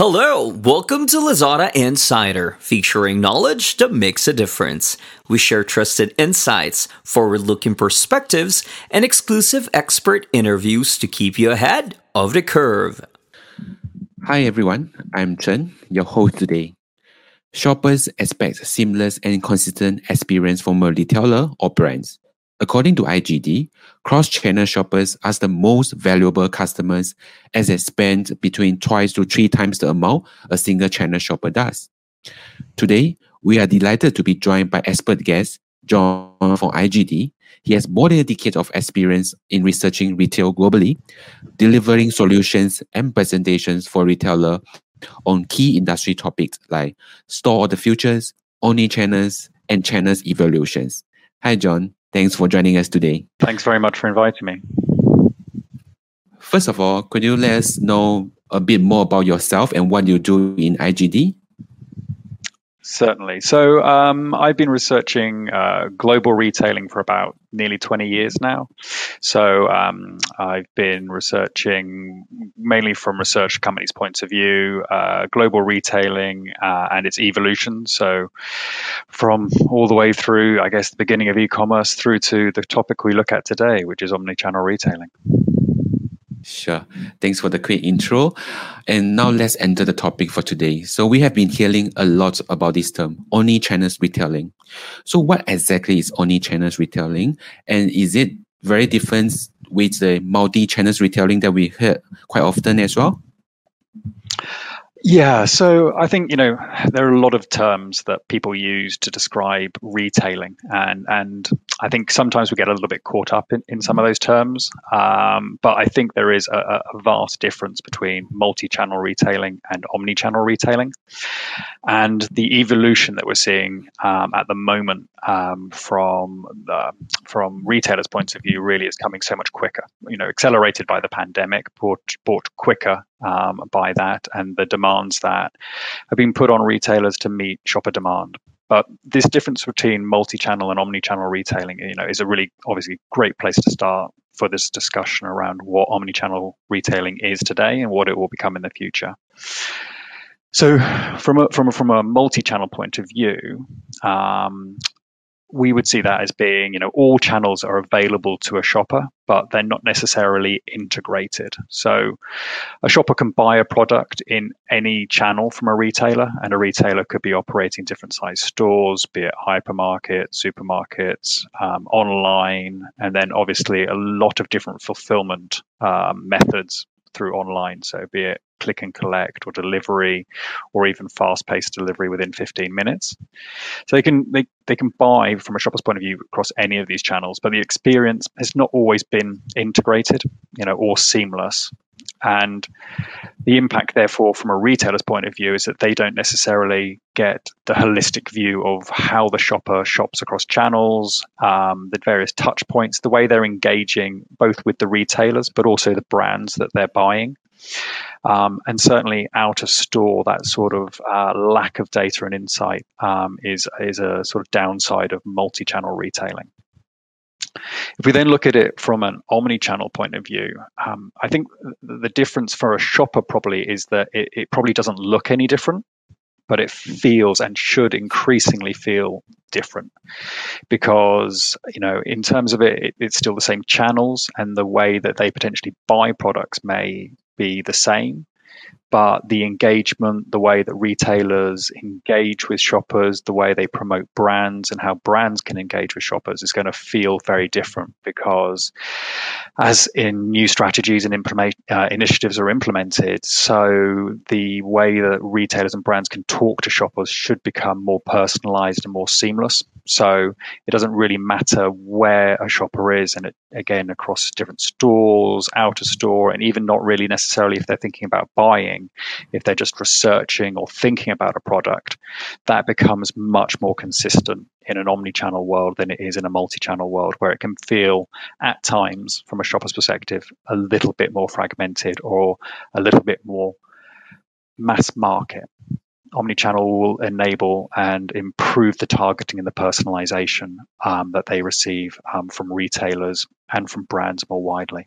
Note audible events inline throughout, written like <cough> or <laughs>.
Hello, welcome to Lazada Insider, featuring knowledge that makes a difference. We share trusted insights, forward looking perspectives, and exclusive expert interviews to keep you ahead of the curve. Hi everyone, I'm Chen, your host today. Shoppers expect seamless and consistent experience from a retailer or brands. According to IGD, cross-channel shoppers are the most valuable customers as they spend between twice to three times the amount a single channel shopper does. Today, we are delighted to be joined by expert guest Jon from IGD. He has more than a decade of experience in researching retail globally, delivering solutions and presentations for retailer on key industry topics like store of the futures, omni channels, and channels evolutions. Hi, Jon. Thanks for joining us today. Thanks very much for inviting me. First of all, could you let us know a bit more about yourself and what you do in IGD? Certainly. So um, I've been researching uh, global retailing for about nearly 20 years now. So um, I've been researching mainly from research companies' points of view, uh, global retailing uh, and its evolution. So from all the way through, I guess, the beginning of e-commerce through to the topic we look at today, which is omni-channel retailing. Sure. Thanks for the quick intro. And now let's enter the topic for today. So we have been hearing a lot about this term, omni-channels retailing. So what exactly is omni-channels retailing? And is it very different with the multi-channels retailing that we hear quite often as well? Yeah, so I think you know there are a lot of terms that people use to describe retailing, and and I think sometimes we get a little bit caught up in, in some of those terms. Um, but I think there is a, a vast difference between multi-channel retailing and omni-channel retailing, and the evolution that we're seeing um, at the moment um, from the, from retailers' points of view really is coming so much quicker. You know, accelerated by the pandemic, brought brought quicker um, by that and the demands that have been put on retailers to meet shopper demand. But this difference between multi-channel and omni-channel retailing, you know, is a really obviously great place to start for this discussion around what omni-channel retailing is today and what it will become in the future. So, from a, from a, from a multi-channel point of view, um, we would see that as being, you know, all channels are available to a shopper, but they're not necessarily integrated. So a shopper can buy a product in any channel from a retailer, and a retailer could be operating different size stores, be it hypermarkets, supermarkets, um, online, and then obviously a lot of different fulfillment um, methods through online. So be it click and collect or delivery or even fast paced delivery within 15 minutes. So they can they, they can buy from a shopper's point of view across any of these channels, but the experience has not always been integrated, you know, or seamless. And the impact, therefore, from a retailer's point of view, is that they don't necessarily get the holistic view of how the shopper shops across channels, um, the various touch points, the way they're engaging both with the retailers, but also the brands that they're buying. Um, and certainly out of store, that sort of uh, lack of data and insight um, is, is a sort of downside of multi channel retailing. If we then look at it from an omni-channel point of view, um, I think the difference for a shopper probably is that it, it, probably doesn't look any different, but it feels and should increasingly feel different. Because you know in terms of it, it it's still the same channels and the way that they potentially buy products may be the same but the engagement, the way that retailers engage with shoppers, the way they promote brands, and how brands can engage with shoppers is going to feel very different because, as in new strategies and implement, uh, initiatives are implemented, so the way that retailers and brands can talk to shoppers should become more personalized and more seamless. So it doesn't really matter where a shopper is, and it, again across different stores, out of store, and even not really necessarily if they're thinking about buying, if they're just researching or thinking about a product, that becomes much more consistent in an omni-channel world than it is in a multi-channel world, where it can feel at times, from a shopper's perspective, a little bit more fragmented or a little bit more mass market omnichannel will enable and improve the targeting and the personalization um, that they receive um, from retailers and from brands more widely.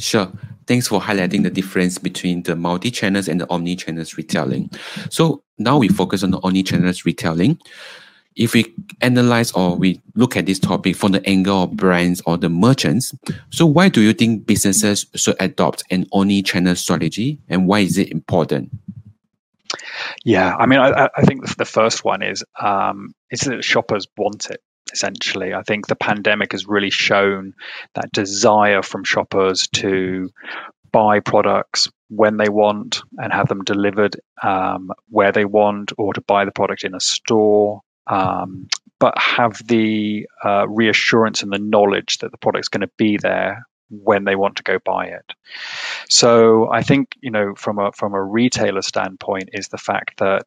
Sure. thanks for highlighting the difference between the multi-channels and the omni-channels retailing. So now we focus on the omni-channels retailing. If we analyze or we look at this topic from the angle of brands or the merchants, so why do you think businesses should adopt an omni-channel strategy and why is it important? Yeah, I mean, I, I think the first one is um, that shoppers want it essentially. I think the pandemic has really shown that desire from shoppers to buy products when they want and have them delivered um, where they want, or to buy the product in a store. Um, but have the uh, reassurance and the knowledge that the product's going to be there when they want to go buy it. So I think you know from a from a retailer standpoint is the fact that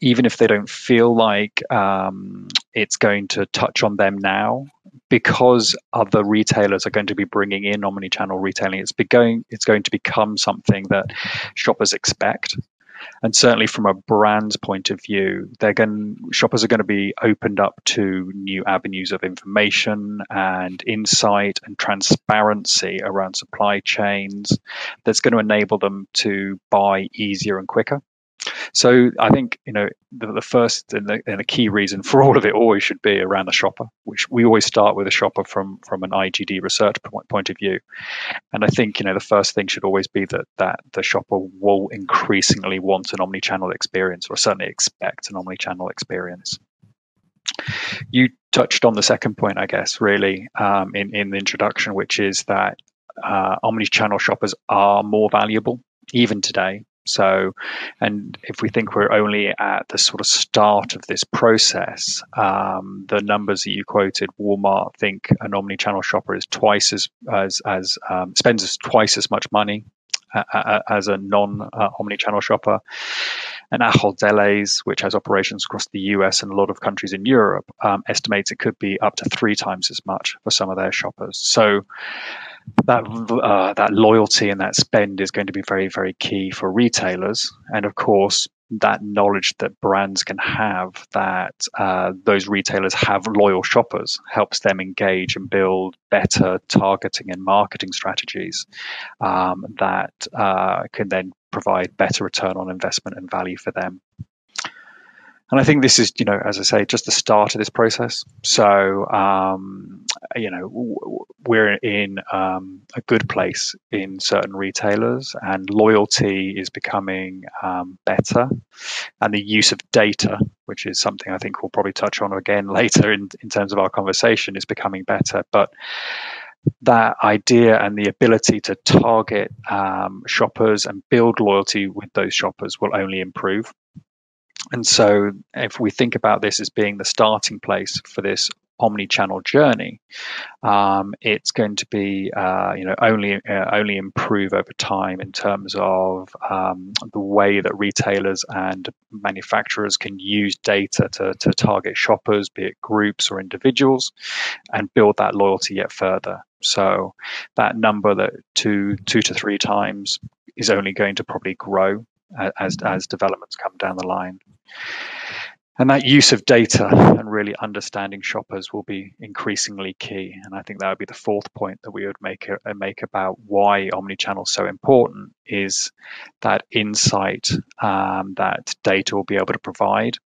even if they don't feel like um, it's going to touch on them now, because other retailers are going to be bringing in omni-channel retailing, it's going it's going to become something that shoppers expect. And certainly from a brand's point of view, they're going shoppers are going to be opened up to new avenues of information and insight and transparency around supply chains that's going to enable them to buy easier and quicker. So I think you know the, the first and the, and the, key reason for all of it always should be around the shopper, which we always start with a shopper from from an IGD research point of view. And I think you know the first thing should always be that that the shopper will increasingly want an omni-channel experience, or certainly expect an omni-channel experience. You touched on the second point, I guess, really um, in in the introduction, which is that uh, omni-channel shoppers are more valuable even today so, and if we think we're only at the sort of start of this process, um, the numbers that you quoted, Walmart think an omni-channel shopper is twice as as as um, spends twice as much money uh, uh, uh as a non-omni-channel uh, shopper. And Ahold Delhaize, which has operations across the US and a lot of countries in Europe, um, estimates it could be up to three times as much for some of their shoppers. So that uh, that loyalty and that spend is going to be very very key for retailers. And of course that knowledge that brands can have that uh, those retailers have loyal shoppers helps them engage and build better targeting and marketing strategies um, that uh, can then provide better return on investment and value for them and I think this is, you know, as I say, just the start of this process. So, um, you know, we're in um, a good place in certain retailers, and loyalty is becoming um, better, and the use of data, which is something I think we'll probably touch on again <laughs> later in, in terms of our conversation, is becoming better. But that idea and the ability to target um, shoppers and build loyalty with those shoppers will only improve. And so, if we think about this as being the starting place for this omni-channel journey, um, it's going to be uh, you know only uh, only improve over time in terms of um, the way that retailers and manufacturers can use data to, to target shoppers, be it groups or individuals, and build that loyalty yet further. So that number that two two to three times is only going to probably grow as as developments come down the line. And that use of data and really understanding shoppers will be increasingly key. And I think that would be the fourth point that we would make uh, make about why omnichannel is so important is that insight um, that data will be able to provide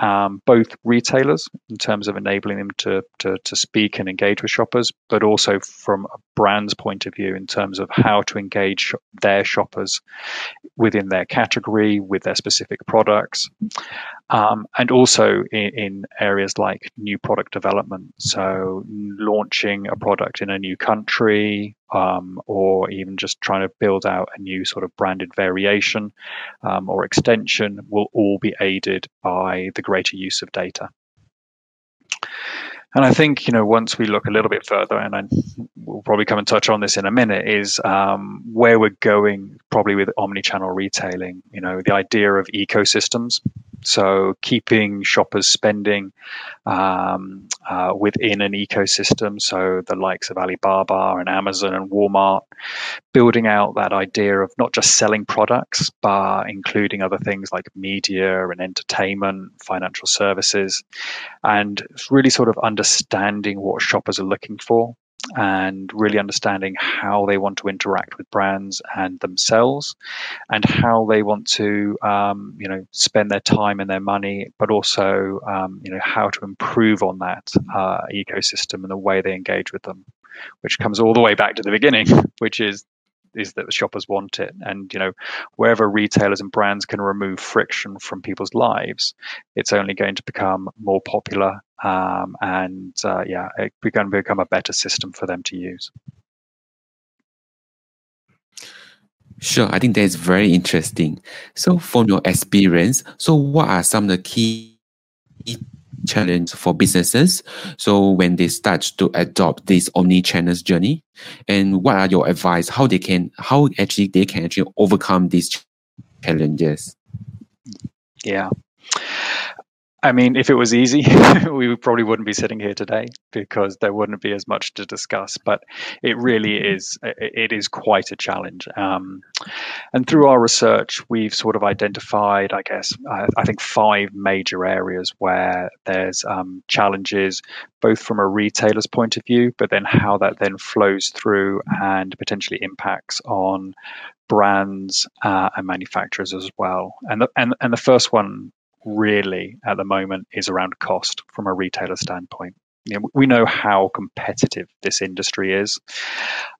um, both retailers in terms of enabling them to, to, to speak and engage with shoppers, but also from a brand's point of view in terms of how to engage their shoppers within their category with their specific products, um, and also in, in, areas like new product development. So, launching a product in a new country, um, or even just trying to build out a new sort of branded variation um, or extension will all be aided by the greater use of data. And I think you know once we look a little bit further, and I, we'll probably come and touch on this in a minute, is um, where we're going probably with omni-channel retailing. You know, the idea of ecosystems. So keeping shoppers spending um, uh, within an ecosystem, so the likes of Alibaba and Amazon and Walmart, building out that idea of not just selling products, but including other things like media and entertainment, financial services, and really sort of understanding what shoppers are looking for and really understanding how they want to interact with brands and themselves and how they want to um, you know spend their time and their money but also um, you know how to improve on that uh, ecosystem and the way they engage with them which comes all the way back to the beginning <laughs> which is is that the shoppers want it and you know wherever retailers and brands can remove friction from people's lives it's only going to become more popular um, and uh, yeah it's going to become a better system for them to use Sure, I think that is very interesting. So, from your experience, so what are some of the key challenge for businesses. So when they start to adopt this omni-channel journey, and what are your advice? How they can, how actually they can actually overcome these challenges? Yeah. I mean, if it was easy, <laughs> we probably wouldn't be sitting here today because there wouldn't be as much to discuss. But it really mm-hmm. is it is quite a challenge. Um, and through our research, we've sort of identified, I guess, I, I think five major areas where there's um, challenges, both from a retailer's point of view, but then how that then flows through and potentially impacts on brands uh, and manufacturers as well. And the, and and the first one really at the moment is around cost from a retailer standpoint. You know, we know how competitive this industry is,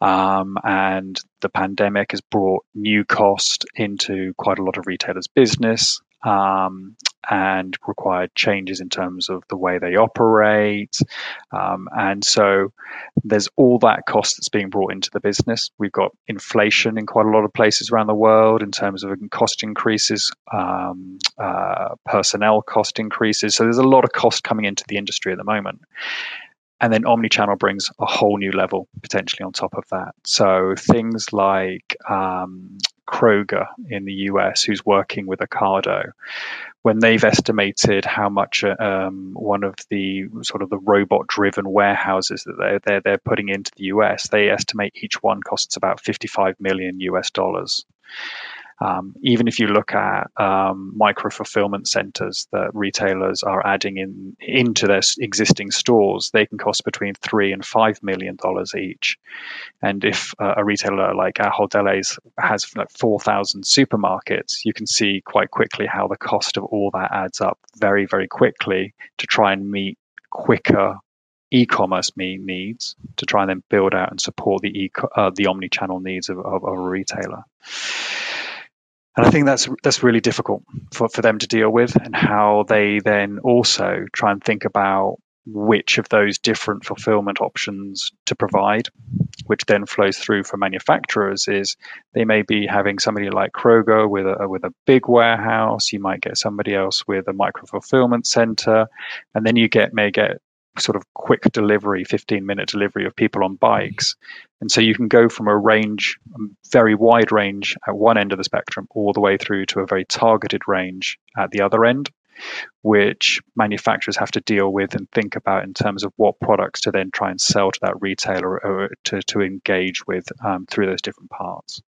um, and the pandemic has brought new cost into quite a lot of retailers' business. Um, and required changes in terms of the way they operate. Um, and so there's all that cost that's being brought into the business. We've got inflation in quite a lot of places around the world in terms of cost increases, um, uh, personnel cost increases. So there's a lot of cost coming into the industry at the moment. And then omni-channel brings a whole new level potentially on top of that. So things like um, Kroger in the US, who's working with Ocado, when they've estimated how much um, one of the sort of the robot-driven warehouses that they're, they're they're putting into the US, they estimate each one costs about 55 million US dollars. Um, even if you look at um, micro fulfillment centers that retailers are adding in into their existing stores, they can cost between three and five million dollars each. And if uh, a retailer like Ahold Delhaize has like four thousand supermarkets, you can see quite quickly how the cost of all that adds up very, very quickly to try and meet quicker e-commerce needs to try and then build out and support the e- uh, the omni-channel needs of, of, of a retailer and I think that's that's really difficult for, for them to deal with, and how they then also try and think about which of those different fulfillment options to provide, which then flows through for manufacturers. Is they may be having somebody like Kroger with a with a big warehouse. You might get somebody else with a micro fulfillment center, and then you get may get sort of quick delivery, 15 minute delivery of people on bikes. And so you can go from a range, a very wide range at one end of the spectrum, all the way through to a very targeted range at the other end, which manufacturers have to deal with and think about in terms of what products to then try and sell to that retailer or to, to engage with um, through those different parts.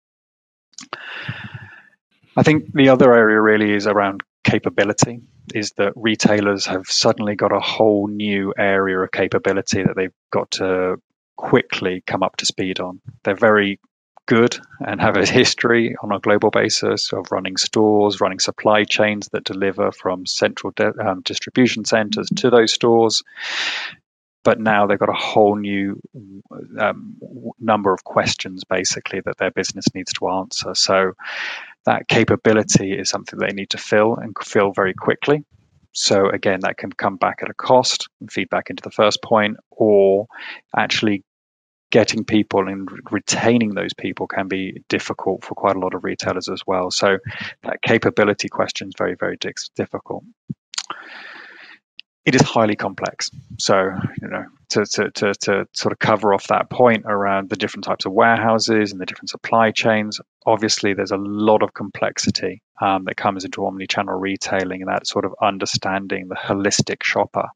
I think the other area really is around capability is that retailers have suddenly got a whole new area of capability that they've got to quickly come up to speed on. They're very good and have a history on a global basis of running stores, running supply chains that deliver from central de- um, distribution centers to those stores. But now they've got a whole new um, number of questions, basically, that their business needs to answer. So that capability is something they need to fill and fill very quickly. So again, that can come back at a cost and feed back into the first point, or actually getting people and retaining those people can be difficult for quite a lot of retailers as well. So that capability question is very, very difficult it is highly complex. So, you know, to, to, to, to, sort of cover off that point around the different types of warehouses and the different supply chains, obviously there's a lot of complexity um, that comes into omni-channel retailing and that sort of understanding the holistic shopper.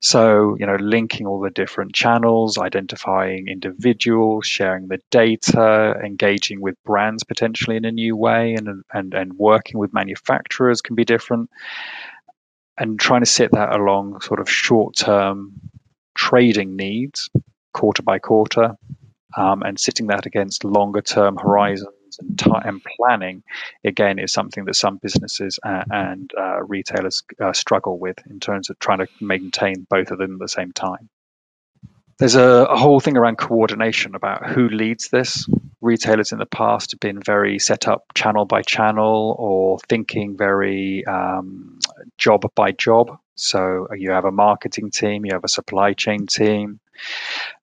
So, you know, linking all the different channels, identifying individuals, sharing the data, engaging with brands potentially in a new way, and and and working with manufacturers can be different and trying to sit that along sort of short term trading needs quarter by quarter um, and sitting that against longer term horizons and time planning again is something that some businesses and, and uh, retailers uh, struggle with in terms of trying to maintain both of them at the same time there's a, a, whole thing around coordination about who leads this. Retailers in the past have been very set up channel by channel or thinking very um, job by job. So you have a marketing team, you have a supply chain team.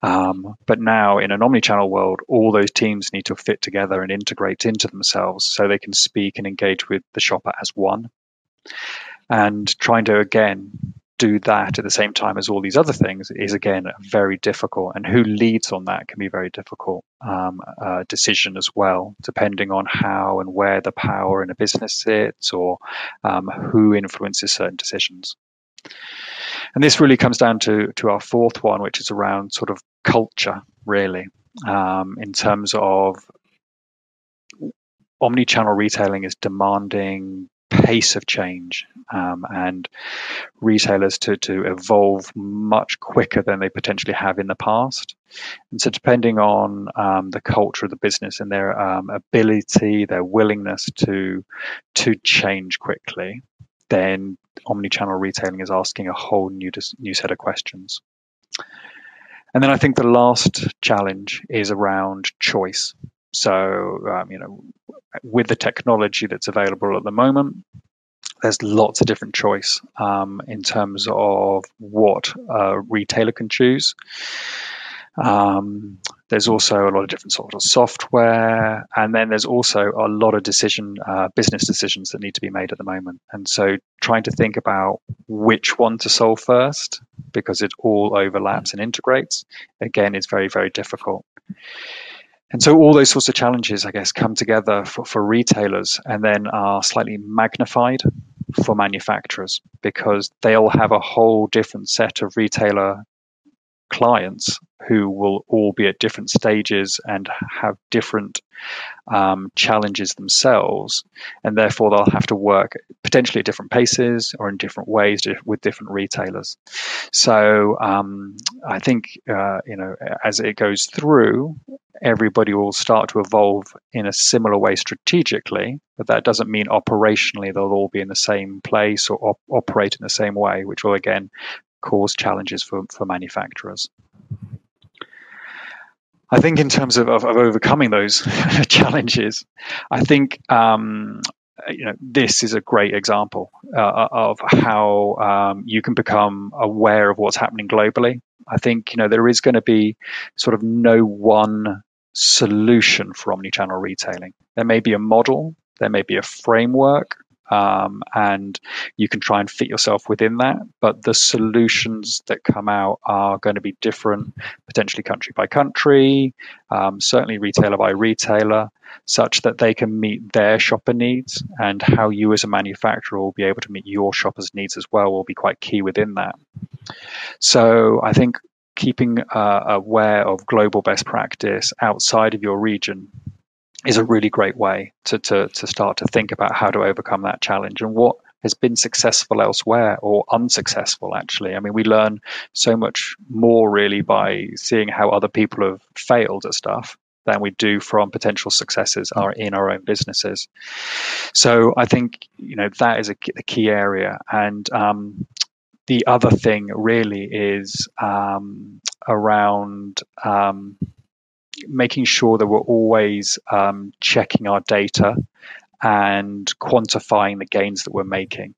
Um, but now in an omni-channel world, all those teams need to fit together and integrate into themselves so they can speak and engage with the shopper as one. And trying to again do that at the same time as all these other things is again very difficult. And who leads on that can be very difficult um, uh, decision as well depending on how and where the power in a business sits or um, who influences certain decisions. And this really comes down to to our fourth one which is around sort of culture really um, in terms of omni-channel retailing is demanding pace of change um, and retailers to, to evolve much quicker than they potentially have in the past. And so, depending on um, the culture of the business and their um, ability, their willingness to to change quickly, then omni-channel retailing is asking a whole new new set of questions. And then I think the last challenge is around choice. So, um, you know, with the technology that's available at the moment, there's lots of different choice um, in terms of what a retailer can choose. Um, there's also a lot of different sort of software, and then there's also a lot of decision, uh, business decisions that need to be made at the moment. And so, trying to think about which one to solve first, because it all overlaps and integrates, again, is very, very difficult. And so all those sorts of challenges, I guess, come together for, for retailers and then are slightly magnified for manufacturers because they'll have a whole different set of retailer clients who will all be at different stages and have different um, challenges themselves, and therefore they'll have to work potentially at different paces or in different ways with different retailers. So um, I think uh, you know as it goes through, everybody will start to evolve in a similar way strategically, but that doesn't mean operationally they'll all be in the same place or op- operate in the same way, which will again cause challenges for, for manufacturers. I think in terms of, of, of overcoming those <laughs> challenges, I think um, you know this is a great example uh, of how um, you can become aware of what's happening globally. I think you know there is going to be sort of no one solution for omnichannel retailing. There may be a model, there may be a framework, um, and you can try and fit yourself within that. But the solutions that come out are going to be different, potentially country by country, um, certainly retailer by retailer, such that they can meet their shopper needs. And how you, as a manufacturer, will be able to meet your shopper's needs as well will be quite key within that. So I think keeping uh, aware of global best practice outside of your region is a really great way to, to, to start to think about how to overcome that challenge and what has been successful elsewhere or unsuccessful actually. I mean we learn so much more really by seeing how other people have failed at stuff than we do from potential successes are in our own businesses. So i think you know that is a, a key area. And um, the other thing really is um, around um, making sure that we're always um, checking our data and quantifying the gains that we're making.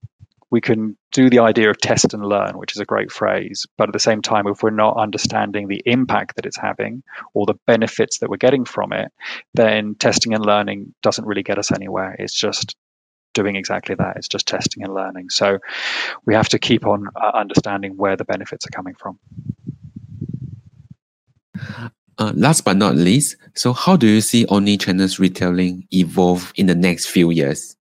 We can do the idea of test and learn, which is a great phrase, but at the same time, if we're not understanding the impact that it's having or the benefits that we're getting from it, then testing and learning doesn't really get us anywhere. It's just doing exactly that. It's just testing and learning. So we have to keep on uh, understanding where the benefits are coming from. Uh, last but not least, so how do you see omni-channels retailing evolve in the next few years?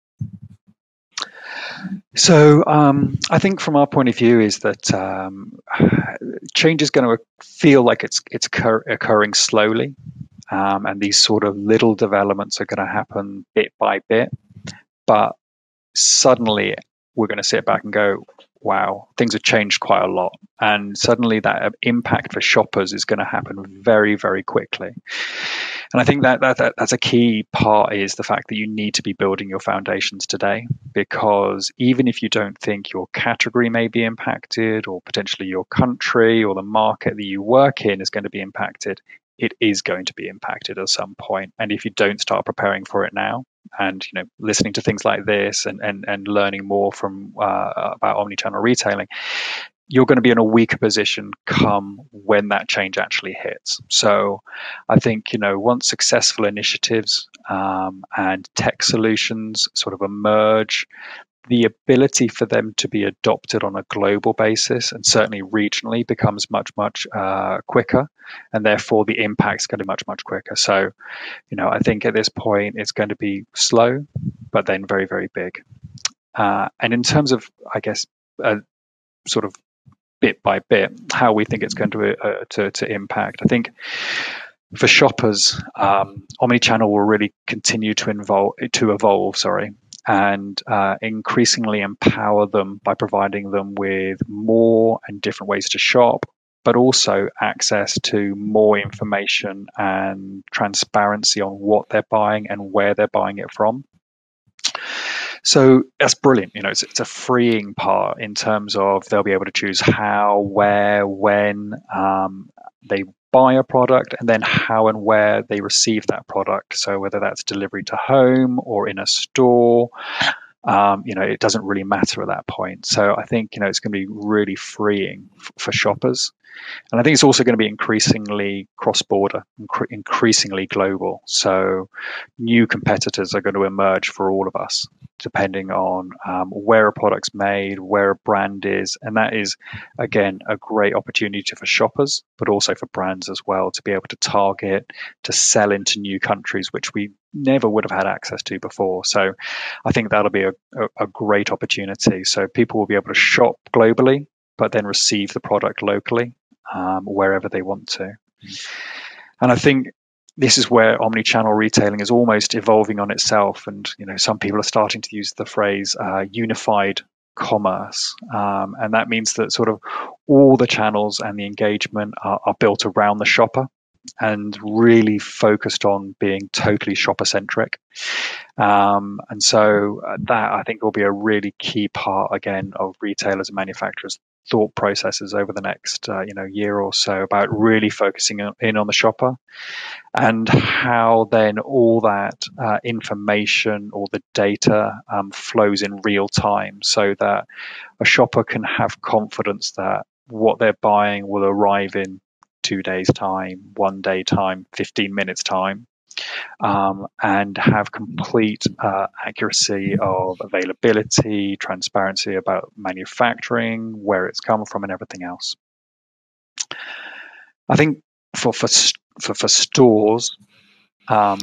So um, I think from our point of view is that um, change is going to feel like it's it's occur- occurring slowly, um, and these sort of little developments are going to happen bit by bit. But suddenly, we're going to sit back and go, wow, things have changed quite a lot. And suddenly that impact for shoppers is going to happen very, very quickly. And I think that, that, that that's a key part is the fact that you need to be building your foundations today because even if you don't think your category may be impacted or potentially your country or the market that you work in is going to be impacted, it is going to be impacted at some point. And if you don't start preparing for it now, and you know listening to things like this and and, and learning more from uh, about omnichannel retailing you're going to be in a weaker position come when that change actually hits. So, I think you know once successful initiatives um, and tech solutions sort of emerge, the ability for them to be adopted on a global basis and certainly regionally becomes much much uh, quicker, and therefore the impact is going to be much much quicker. So, you know, I think at this point it's going to be slow, but then very very big. Uh, and in terms of, I guess, uh, sort of bit by bit how we think it's going to uh, to, to impact. I think for shoppers, um, omnichannel will really continue to involve to evolve. Sorry. And uh, increasingly empower them by providing them with more and different ways to shop, but also access to more information and transparency on what they're buying and where they're buying it from. So that's brilliant. You know, it's, it's a freeing part in terms of they'll be able to choose how, where, when um, they buy a product and then how and where they receive that product. So whether that's delivery to home or in a store, um, you know, it doesn't really matter at that point. So I think, you know, it's going to be really freeing f- for shoppers. And I think it's also going to be increasingly cross border, inc- increasingly global. So new competitors are going to emerge for all of us depending on um, where a product's made, where a brand is. And that is, again, a great opportunity for shoppers, but also for brands as well to be able to target, to sell into new countries, which we never would have had access to before. So I think that'll be a, a, a great opportunity. So people will be able to shop globally, but then receive the product locally um, wherever they want to. And I think this is where omni-channel retailing is almost evolving on itself. And you know, some people are starting to use the phrase uh, unified commerce, um, and that means that sort of all the channels and the engagement are, are built around the shopper and really focused on being totally shopper centric. Um, and so uh, that I think will be a really key part again of retailers and manufacturers thought processes over the next uh, you know year or so about really focusing in on the shopper and how then all that uh, information or the data um, flows in real time so that a shopper can have confidence that what they're buying will arrive in two days time one day time 15 minutes time um, and have complete uh, accuracy of availability, transparency about manufacturing, where it's come from, and everything else. I think for for for, for stores, um,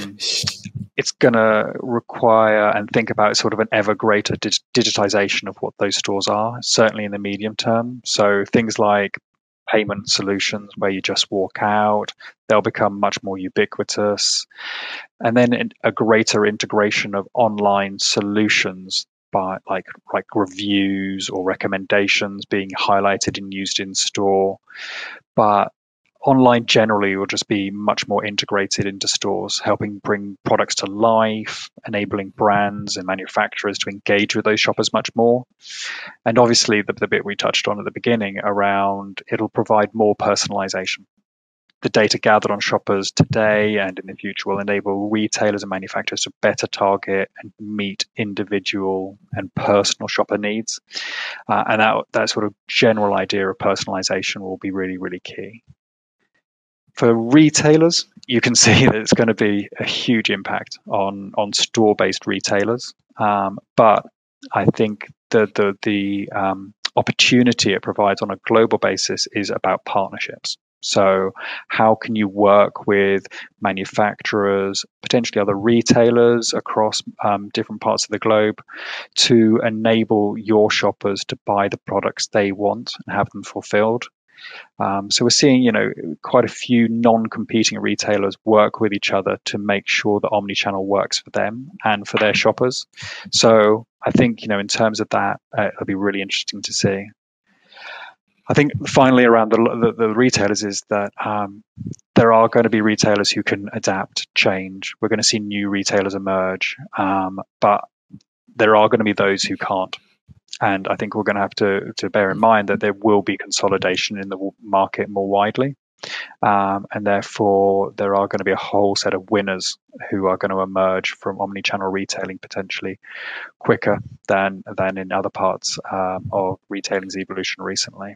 it's going to require and think about sort of an ever greater dig- digitization of what those stores are, certainly in the medium term. So things like payment solutions where you just walk out. They'll become much more ubiquitous. And then a greater integration of online solutions by like like reviews or recommendations being highlighted and used in store. But online generally will just be much more integrated into stores, helping bring products to life, enabling brands and manufacturers to engage with those shoppers much more. And obviously, the, the bit we touched on at the beginning around it'll provide more personalization. The data gathered on shoppers today and in the future will enable retailers and manufacturers to better target and meet individual and personal shopper needs. Uh, and that, that sort of general idea of personalization will be really, really key for retailers, you can <laughs> see that it's going to be a huge impact on on store based retailers. Um, but I think the the the um, opportunity it provides on a global basis is about partnerships. So, how can you work with manufacturers, potentially other retailers across um, different parts of the globe to enable your shoppers to buy the products they want and have them fulfilled? Um, so we're seeing, you know, quite a few non-competing retailers work with each other to make sure that omni-channel works for them and for their shoppers. So I think, you know, in terms of that, uh, it'll be really interesting to see. I think finally around the, the, the retailers is that um, there are going to be retailers who can adapt, change. We're going to see new retailers emerge, um, but there are going to be those who can't. And I think we're going to have to, to bear in mind that there will be consolidation in the market more widely. Um, and therefore, there are going to be a whole set of winners who are going to emerge from omni-channel retailing potentially quicker than than in other parts um, of retailing's evolution recently.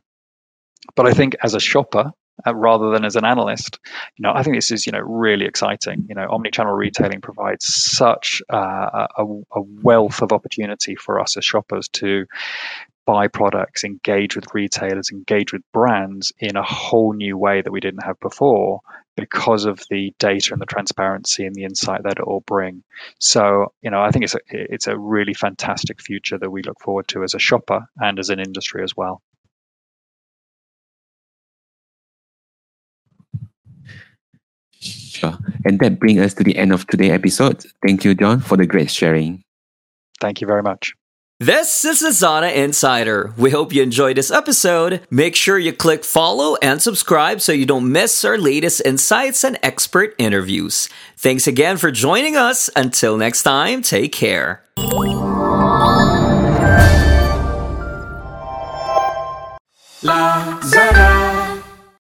But I think as a shopper, uh, rather than as an analyst, you know, I think this is you know really exciting. You know, omni-channel retailing provides such uh, a, a wealth of opportunity for us as shoppers to buy products, engage with retailers, engage with brands in a whole new way that we didn't have before because of the data and the transparency and the insight that it all bring. So, you know, I think it's a, it's a really fantastic future that we look forward to as a shopper and as an industry as well. Sure. And that brings us to the end of today's episode. Thank you, Jon, for the great sharing. Thank you very much. This is Lazada Insider. We hope you enjoyed this episode. Make sure you click follow and subscribe so you don't miss our latest insights and expert interviews. Thanks again for joining us. Until next time, take care. Lazada.